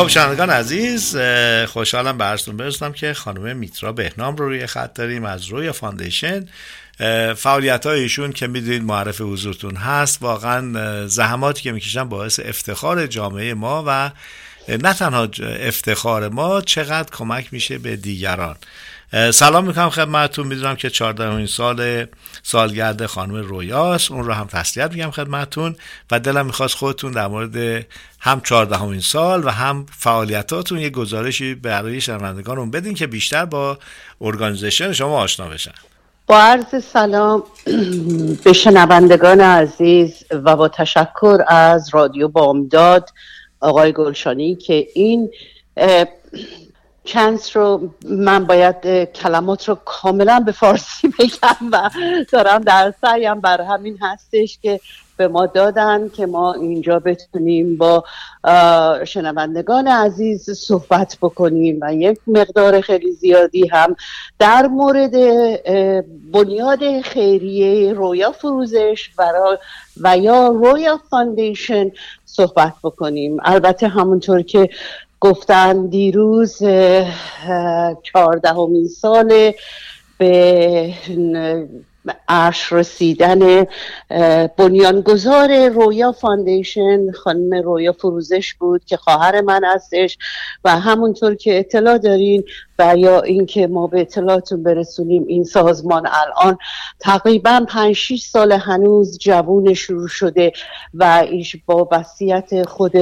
خب شنوندگان عزیز خوشحالم به عرضتون برسونم که خانم میترا بهنام رو روی خط داریم از رویا foundation. فعالیت ایشون که می‌دونید معرف حضورتون هست واقعا زحماتی که می‌کشن باعث افتخار جامعه ما و نه تنها افتخار ما چقدر کمک میشه به دیگران. سلام می‌کنم خدمتتون. می‌دونم که 14 این سال سالگرد خانم رویاست. اون رو هم تسلیت میگم خدمتتون و دلم می‌خواست خودتون در مورد هم 14 این سال و هم فعالیتاتون یه گزارشی برای شنوندگانمون بدین که بیشتر با ارگانیزیشن شما آشنا بشن. با عرض سلام به شنوندگان عزیز و با تشکر از رادیو بامداد آقای گلشانی که این چانس رو من باید کلمات رو کاملا به فارسی بگم و دارم در سعیم بر همین هستش که به ما دادن که ما اینجا بتونیم با شنوندگان عزیز صحبت بکنیم و یک مقدار خیلی زیادی هم در مورد بنیاد خیریه رویا فروزش و یا رویا فاندیشن صحبت بکنیم. البته همونطور که گفتن دیروز چهاردهمین سال به عرش رسیدن بنیانگذار رویا فاندیشن خانم رویا فروزش بود که خواهر من هستش و همونطور که اطلاع دارین و یا اینکه ما به اطلاعتون برسونیم این سازمان الان تقریبا 5 6 سال هنوز جوون شروع شده و ایش با وصیت خود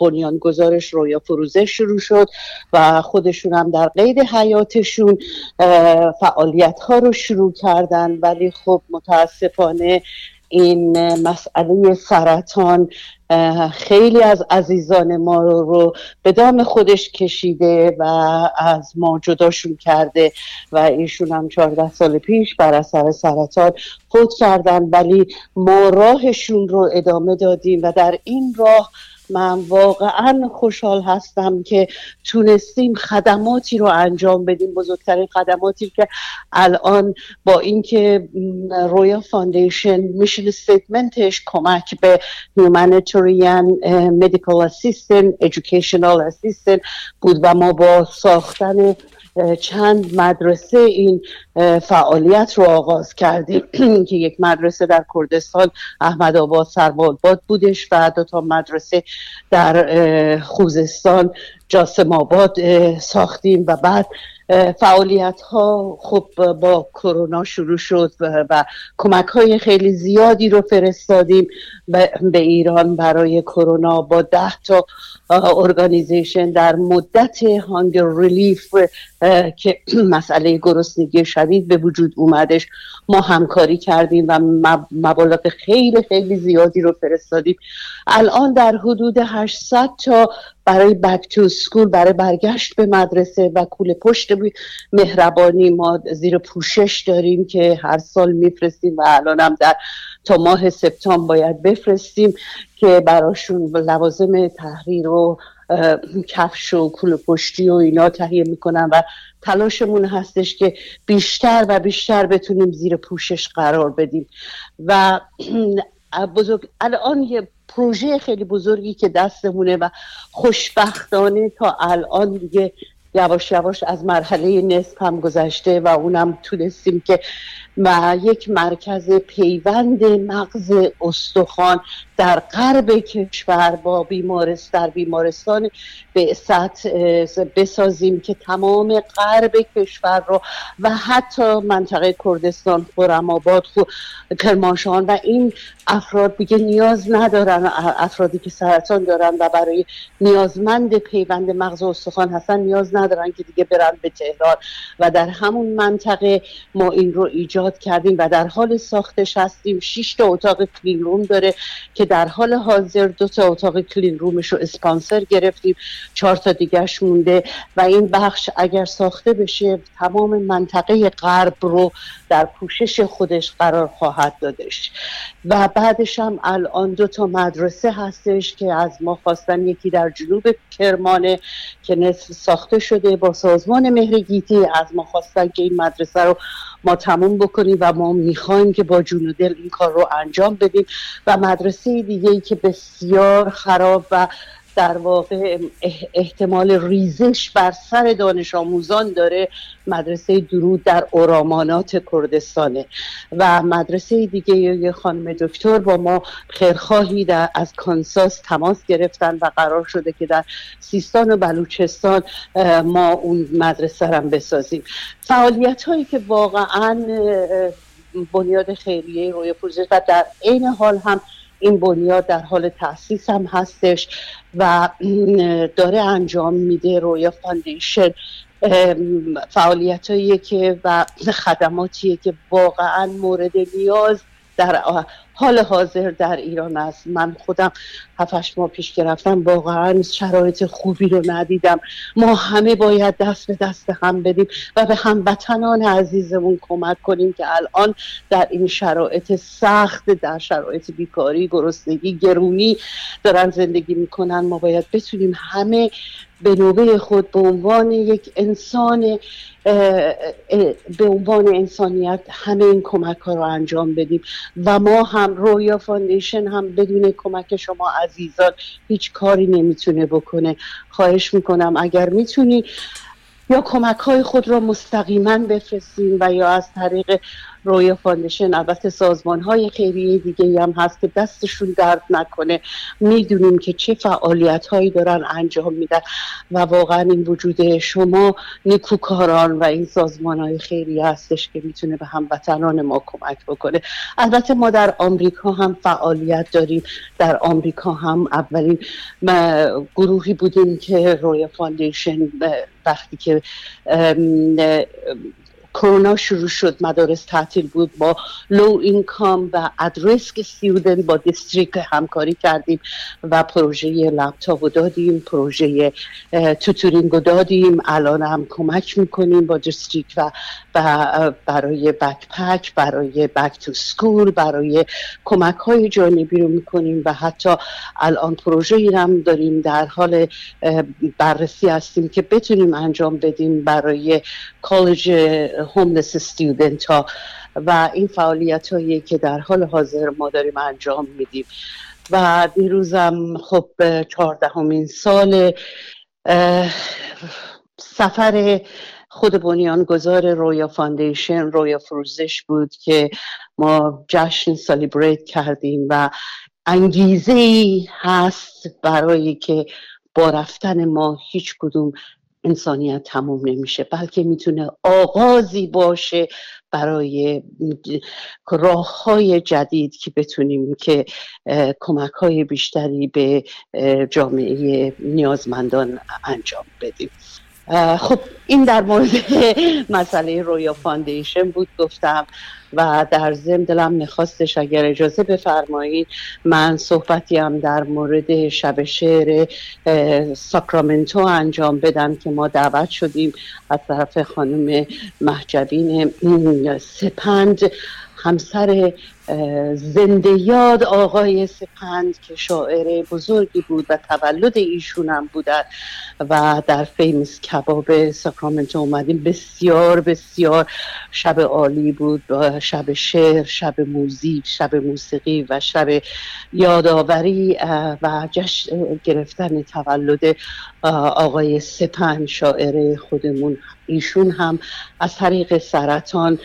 بنیانگذارش رویا فروزش شروع شد و خودشون هم در قید حیاتشون فعالیت ها رو شروع کردن ولی خب متاسفانه این مسئله سرطان خیلی از عزیزان ما رو, رو به دام خودش کشیده و از ما جداشون کرده و ایشون هم 14 سال پیش بر اثر سرطان فوت کردن ولی ما راهشون رو ادامه دادیم و در این راه من واقعا خوشحال هستم که تونستیم خدماتی رو انجام بدیم بزرگترین خدماتی که الان با اینکه رویا foundation mission statementش کمک به humanitarian medical assistance educational assistance بود و ما با ساختن چند مدرسه این فعالیت رو آغاز کردیم. که یک مدرسه در کردستان احمد آباد سربالباد بودش و دو تا مدرسه در خوزستان جاسم آباد ساختیم و بعد فعالیت ها خب با کرونا شروع شد و, کمک های خیلی زیادی رو فرستادیم به ایران برای کرونا با ده تا ارگانیزیشن در مدت هانگر ریلیف که مسئله گرسنگی شدید به وجود اومدش ما همکاری کردیم و مبالغ خیلی خیلی زیادی رو فرستادیم. الان در حدود 800 تا برای بک تو سکول برای برگشت به مدرسه و کول پشت مهربانی ما زیر پوشش داریم که هر سال میفرستیم و الان هم در تا ماه سپتامبر باید بفرستیم که براشون لوازم تحریر و کفش و کول پشتی و اینا تهیه می‌کنن و تلاشمون هستش که بیشتر و بیشتر بتونیم زیر پوشش قرار بدیم. و بزرگ الان یه پروژه خیلی بزرگی که دستمونه و خوشبختانه تا الان دیگه یواش یواش از مرحله نصف هم گذشته و اونم تونستیم که و یک مرکز پیوند مغز استخوان در غرب کشور با بیمارست در بیمارستان به بسازیم که تمام غرب کشور رو و حتی منطقه کردستان خورم آباد کرمانشان و این افراد دیگه نیاز ندارن افرادی که سرطان دارن و برای نیازمند پیوند مغز و استخوان هستن نیاز ندارن که دیگه برن به تهران. و در همون منطقه ما این رو ایجاد کردیم و در حال ساختش هستیم. شش تا اتاق کلین داره که در حال حاضر دو تا اتاق کلین رومش رو اسپانسر گرفتیم. چهار تا دیگرش مونده و این بخش اگر ساخته بشه تمام منطقه غرب رو در پوشش خودش قرار خواهد دادش. و بعدش هم الان دو تا مدرسه هستش که از ما خواستن یکی در جنوب کرمانه که نصف ساخته شده با سازمان مهرگیتی از ما خواستن که این مدرسه رو ما تموم بکنیم و ما می‌خوایم که با جون و دل این کار رو انجام بدیم. و مدرسه دیگه ای که بسیار خراب و در واقع احتمال ریزش بر سر دانش آموزان داره مدرسه درود در اورامانات کردستانه. و مدرسه دیگه یه خانم دکتر با ما خیرخواهی در از کانساس تماس گرفتن و قرار شده که در سیستان و بلوچستان ما اون مدرسه رو بسازیم. فعالیت هایی که واقعا بنیاد خیریه روی پروژه و در عین حال هم این بنیاد در حال تاسیس هم هستش و داره انجام میده رویا فاندیشن فعالیت که و خدماتیه که واقعا مورد نیاز در حال حاضر در ایران است. من خودم هفتش ماه پیش گرفتم واقعا شرایط خوبی رو ندیدم. ما همه باید دست به دست هم بدیم و به هموطنان عزیزمون کمک کنیم که الان در این شرایط سخت در شرایط بیکاری گرسنگی گرونی دارن زندگی می‌کنن. ما باید بتونیم همه به نوبه خود به عنوان یک انسان به عنوان انسانیت همه این کمک ها رو انجام بدیم و ما هم رویا فاندیشن هم بدون کمک شما عزیزان هیچ کاری نمی‌تونه بکنه. خواهش می‌کنم اگر می‌تونی یا کمک های خود را مستقیما بفرستیم و یا از طریق رویا فاندیشن. البته سازمان های خیریه دیگه هم هست که دستشون درد نکنه. می‌دونیم که چه فعالیت هایی دارن انجام میدن و واقعا این وجود شما نیکوکاران و این سازمان های خیریه هستش که می‌تونه به هموطنان ما کمک بکنه. البته ما در آمریکا هم فعالیت داریم. در آمریکا هم اولین گروهی بودیم که رویا foundation وقتی که کرونا شروع شد مدارس تعطیل بود با low income و at risk student با district همکاری کردیم و پروژه لپتاپ دادیم پروژه tutoring دادیم. الان هم کمک می‌کنیم با district و برای backpack برای back to school برای کمک های جانبی رو می‌کنیم و حتی الان پروژه هم داریم. در حال بررسی هستیم که بتونیم انجام بدیم برای college homeless student ها و این فعالیت هایی که در حال حاضر ما داریم انجام میدیم. و دیروزم خب چهاردهمین سال سفر خود بنیانگذار رویا foundation رویا فروزش بود که ما جشن سالیبریت کردیم و انگیزه ای هست برای که با رفتن ما هیچ کدوم انسانیت تموم نمیشه بلکه می‌تونه آغازی باشه برای راه های جدید که بتونیم که کمک های بیشتری به جامعه نیازمندان انجام بدیم. خب این در مورد مسئله رویا foundation بود گفتم و در ضمن دلم میخواستش اگر اجازه بفرمایید من صحبتی هم در مورد شب شعر ساکرامنتو انجام بدم که ما دعوت شدیم از طرف خانم محجبین سپند. همسر زنده یاد آقای سپند که شاعر بزرگی بود و تولد ایشون هم بودن و در فیمس کباب ساکرامنتو اومدیم. بسیار بسیار شب عالی بود. شب شعر شب موزیک شب موسیقی و شب یادآوری و جشن گرفتن تولد آقای سپند شاعر خودمون. ایشون هم از طریق سرطان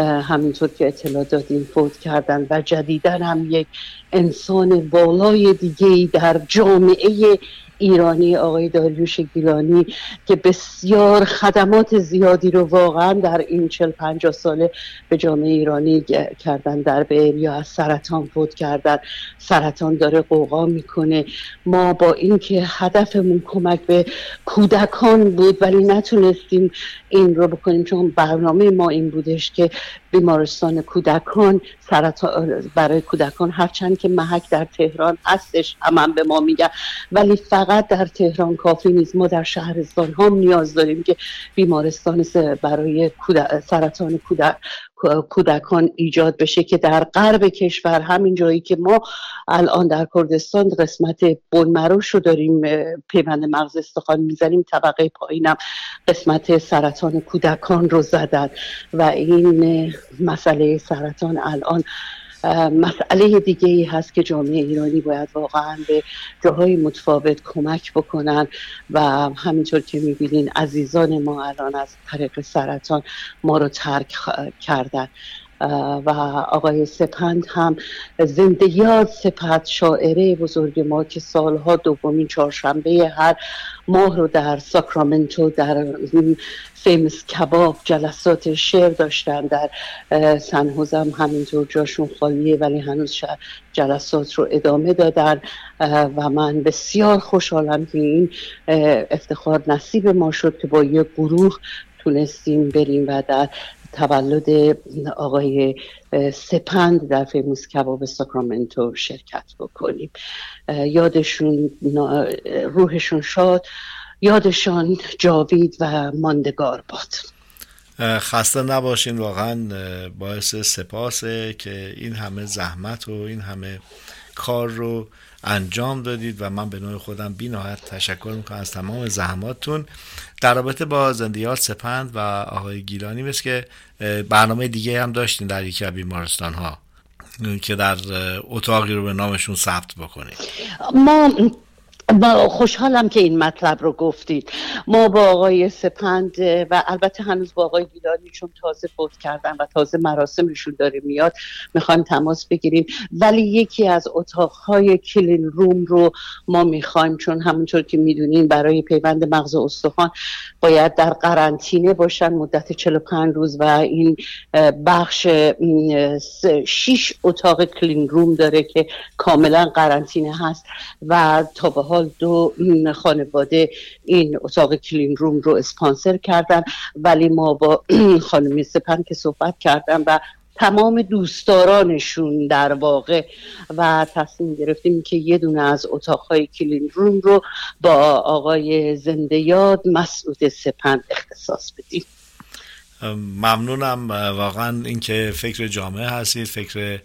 همینطور که اطلاع دادیم فوت کردن و جدیدن هم یک انسان بالای دیگه در جامعه ایرانی آقای داریوش گیلانی که بسیار خدمات زیادی رو واقعا در این چل پنجاه ساله به جامعه ایرانی کردن در بین یا از سرطان فوت کردن. سرطان داره قوقا می‌کنه. ما با اینکه هدفمون کمک به کودکان بود ولی نتونستیم این رو بکنیم چون برنامه ما این بودش که بیمارستان کودکان سرطان برای کودکان هرچند که محک در تهران هستش هم به ما میگن. ولی فقط در تهران کافی نیست. ما در شهرستان هم نیاز داریم که بیمارستان برای سرطان کودک کودکان ایجاد بشه که در غرب کشور همین جایی که ما الان در کردستان قسمت بنمروش رو داریم پیوند مغز استخوان می‌زنیم طبقه پایینم قسمت سرطان کودکان رو زدن و این مسئله سرطان الان مسئله دیگه ای هست که جامعه ایرانی باید واقعا به جاهای متفاوت کمک بکنن و همینطور که می‌بینین عزیزان ما الان از طریق سرطان ما رو ترک کردن. و آقای سپند هم زنده یاد سپت شاعره بزرگ ما که سالها دومین چهارشنبه هر ماه رو در ساکرامنتو در فیمس کباب جلسات شعر داشتن در سنهوزم همینطور جاشون خالیه ولی هنوز جلسات رو ادامه دادن. و من بسیار خوشحالم که این افتخار نصیب ما شد که با یک گروه تونستیم بریم و در تولد آقای سپند در فیموس کباب ساکرامنتو شرکت بکنیم. یادشون روحشون شاد یادشان جاوید و ماندگار باد. خسته نباشین واقعا باعث سپاسه که این همه زحمت و این همه کار رو انجام دادید و من به نوع خودم بی نهایت تشکر می‌کنم از تمام زحماتتون. در رابطه با زندیات سپند و آقای گیلانی مثل که برنامه دیگه هم داشتین در یکی از بیمارستان ها که در اتاقی رو به نامشون ثبت بکنید. ما با خوشحالم که این مطلب رو گفتید. ما با آقای سپند و البته هنوز با آقای گیلانی چون تازه فوت کردن و تازه مراسمشون داره میاد می‌خوایم تماس بگیریم. ولی یکی از اتاقهای کلین روم رو ما می‌خوایم چون همونطور که می‌دونین برای پیوند مغز استخوان باید در قرنطینه باشن مدت 45 روز و این بخش شیش اتاق کلین روم داره که کاملا قرنطینه هست و تا به حال دو خانواده این اتاق کلین روم رو اسپانسر کردن ولی ما با خانم سپن که صحبت کردم و تمام دوستدارانشون در واقع و تصمیم گرفتیم که یه دونه از اتاقهای کلین روم رو با آقای زنده یاد مسعود سپند اختصاص بدیم. ممنونم. واقعا اینکه فکر جامعه هستید فکر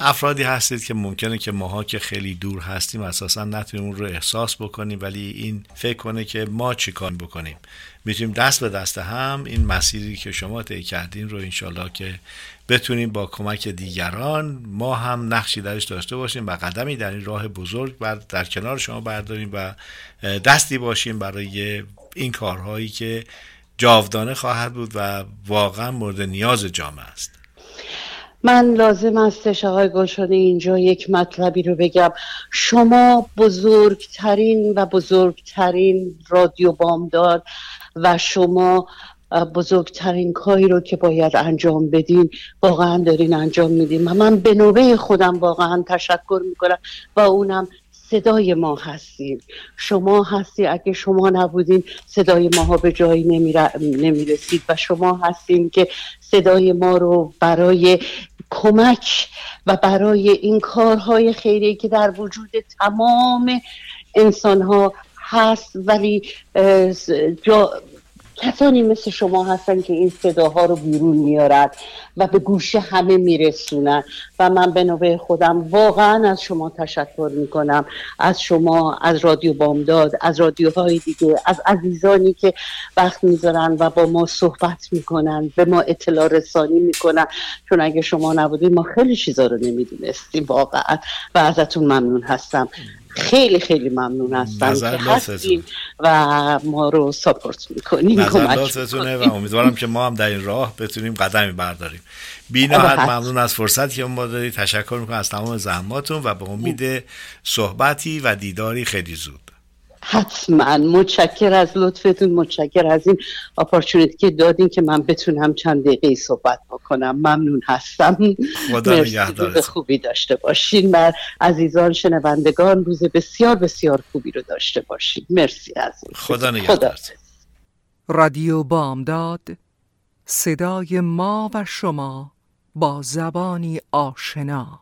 افرادی هستید که ممکنه که ماها که خیلی دور هستیم اساسا نتونیم اون رو احساس بکنیم ولی این فکر کنه که ما چیکار بکنیم. می‌تونیم دست به دست هم این مسیری که شما طی کردین رو انشالله که بتونیم با کمک دیگران ما هم نقشی درش داشته باشیم و قدمی در این راه بزرگ بر در کنار شما برداریم و دستی باشیم برای این کارهایی که جاودانه خواهد بود و واقعا مورد نیاز جامعه است. من لازم استش آقای گلشانی اینجا یک مطلبی رو بگم. شما بزرگترین و بزرگترین رادیو بامداد و شما بزرگترین کاری رو که باید انجام بدین واقعا دارین انجام میدین. و من به نوبه خودم واقعا تشکر می‌کنم و اونم صدای ما هستیم شما هستی اگه شما نبودین صدای ما به جایی نمی‌رسید. و شما هستیم که صدای ما رو برای کمک و برای این کارهای خیری که در وجود تمام انسان ها هست ولی کسانی مثل شما هستن که این صداها رو بیرون میارن و به گوش همه میرسونن. و من به نوبه خودم واقعا از شما تشکر می‌کنم. از شما از رادیو بامداد از رادیوهای دیگه از عزیزانی که وقت می‌ذارن و با ما صحبت می‌کنن به ما اطلاع رسانی می‌کنن. چون اگه شما نبودید ما خیلی چیزا رو نمی‌دونستیم واقعا. و ازتون ممنون هستم. خیلی خیلی ممنون هستم که هستیم و ما رو ساپورت می‌کنیم. نظر و امیدوارم که ما هم در این راه بتونیم قدمی برداریم. بی نهایت ممنون از فرصت که ما داری تشکر می‌کنم از تمام زحماتون و به امید صحبتی و دیداری خیلی زود. حتما. متشکر از لطفتون متشکر از این اپارچونیتی که دادین که من بتونم چند دقیقه صحبت بکنم. ممنون هستم. خدا خوبی داشته باشین و عزیزان شنوندگان روز بسیار بسیار خوبی رو داشته باشین. مرسی از خدا نگهدار رادیو بامداد صدای ما و شما با زبانی آشنا.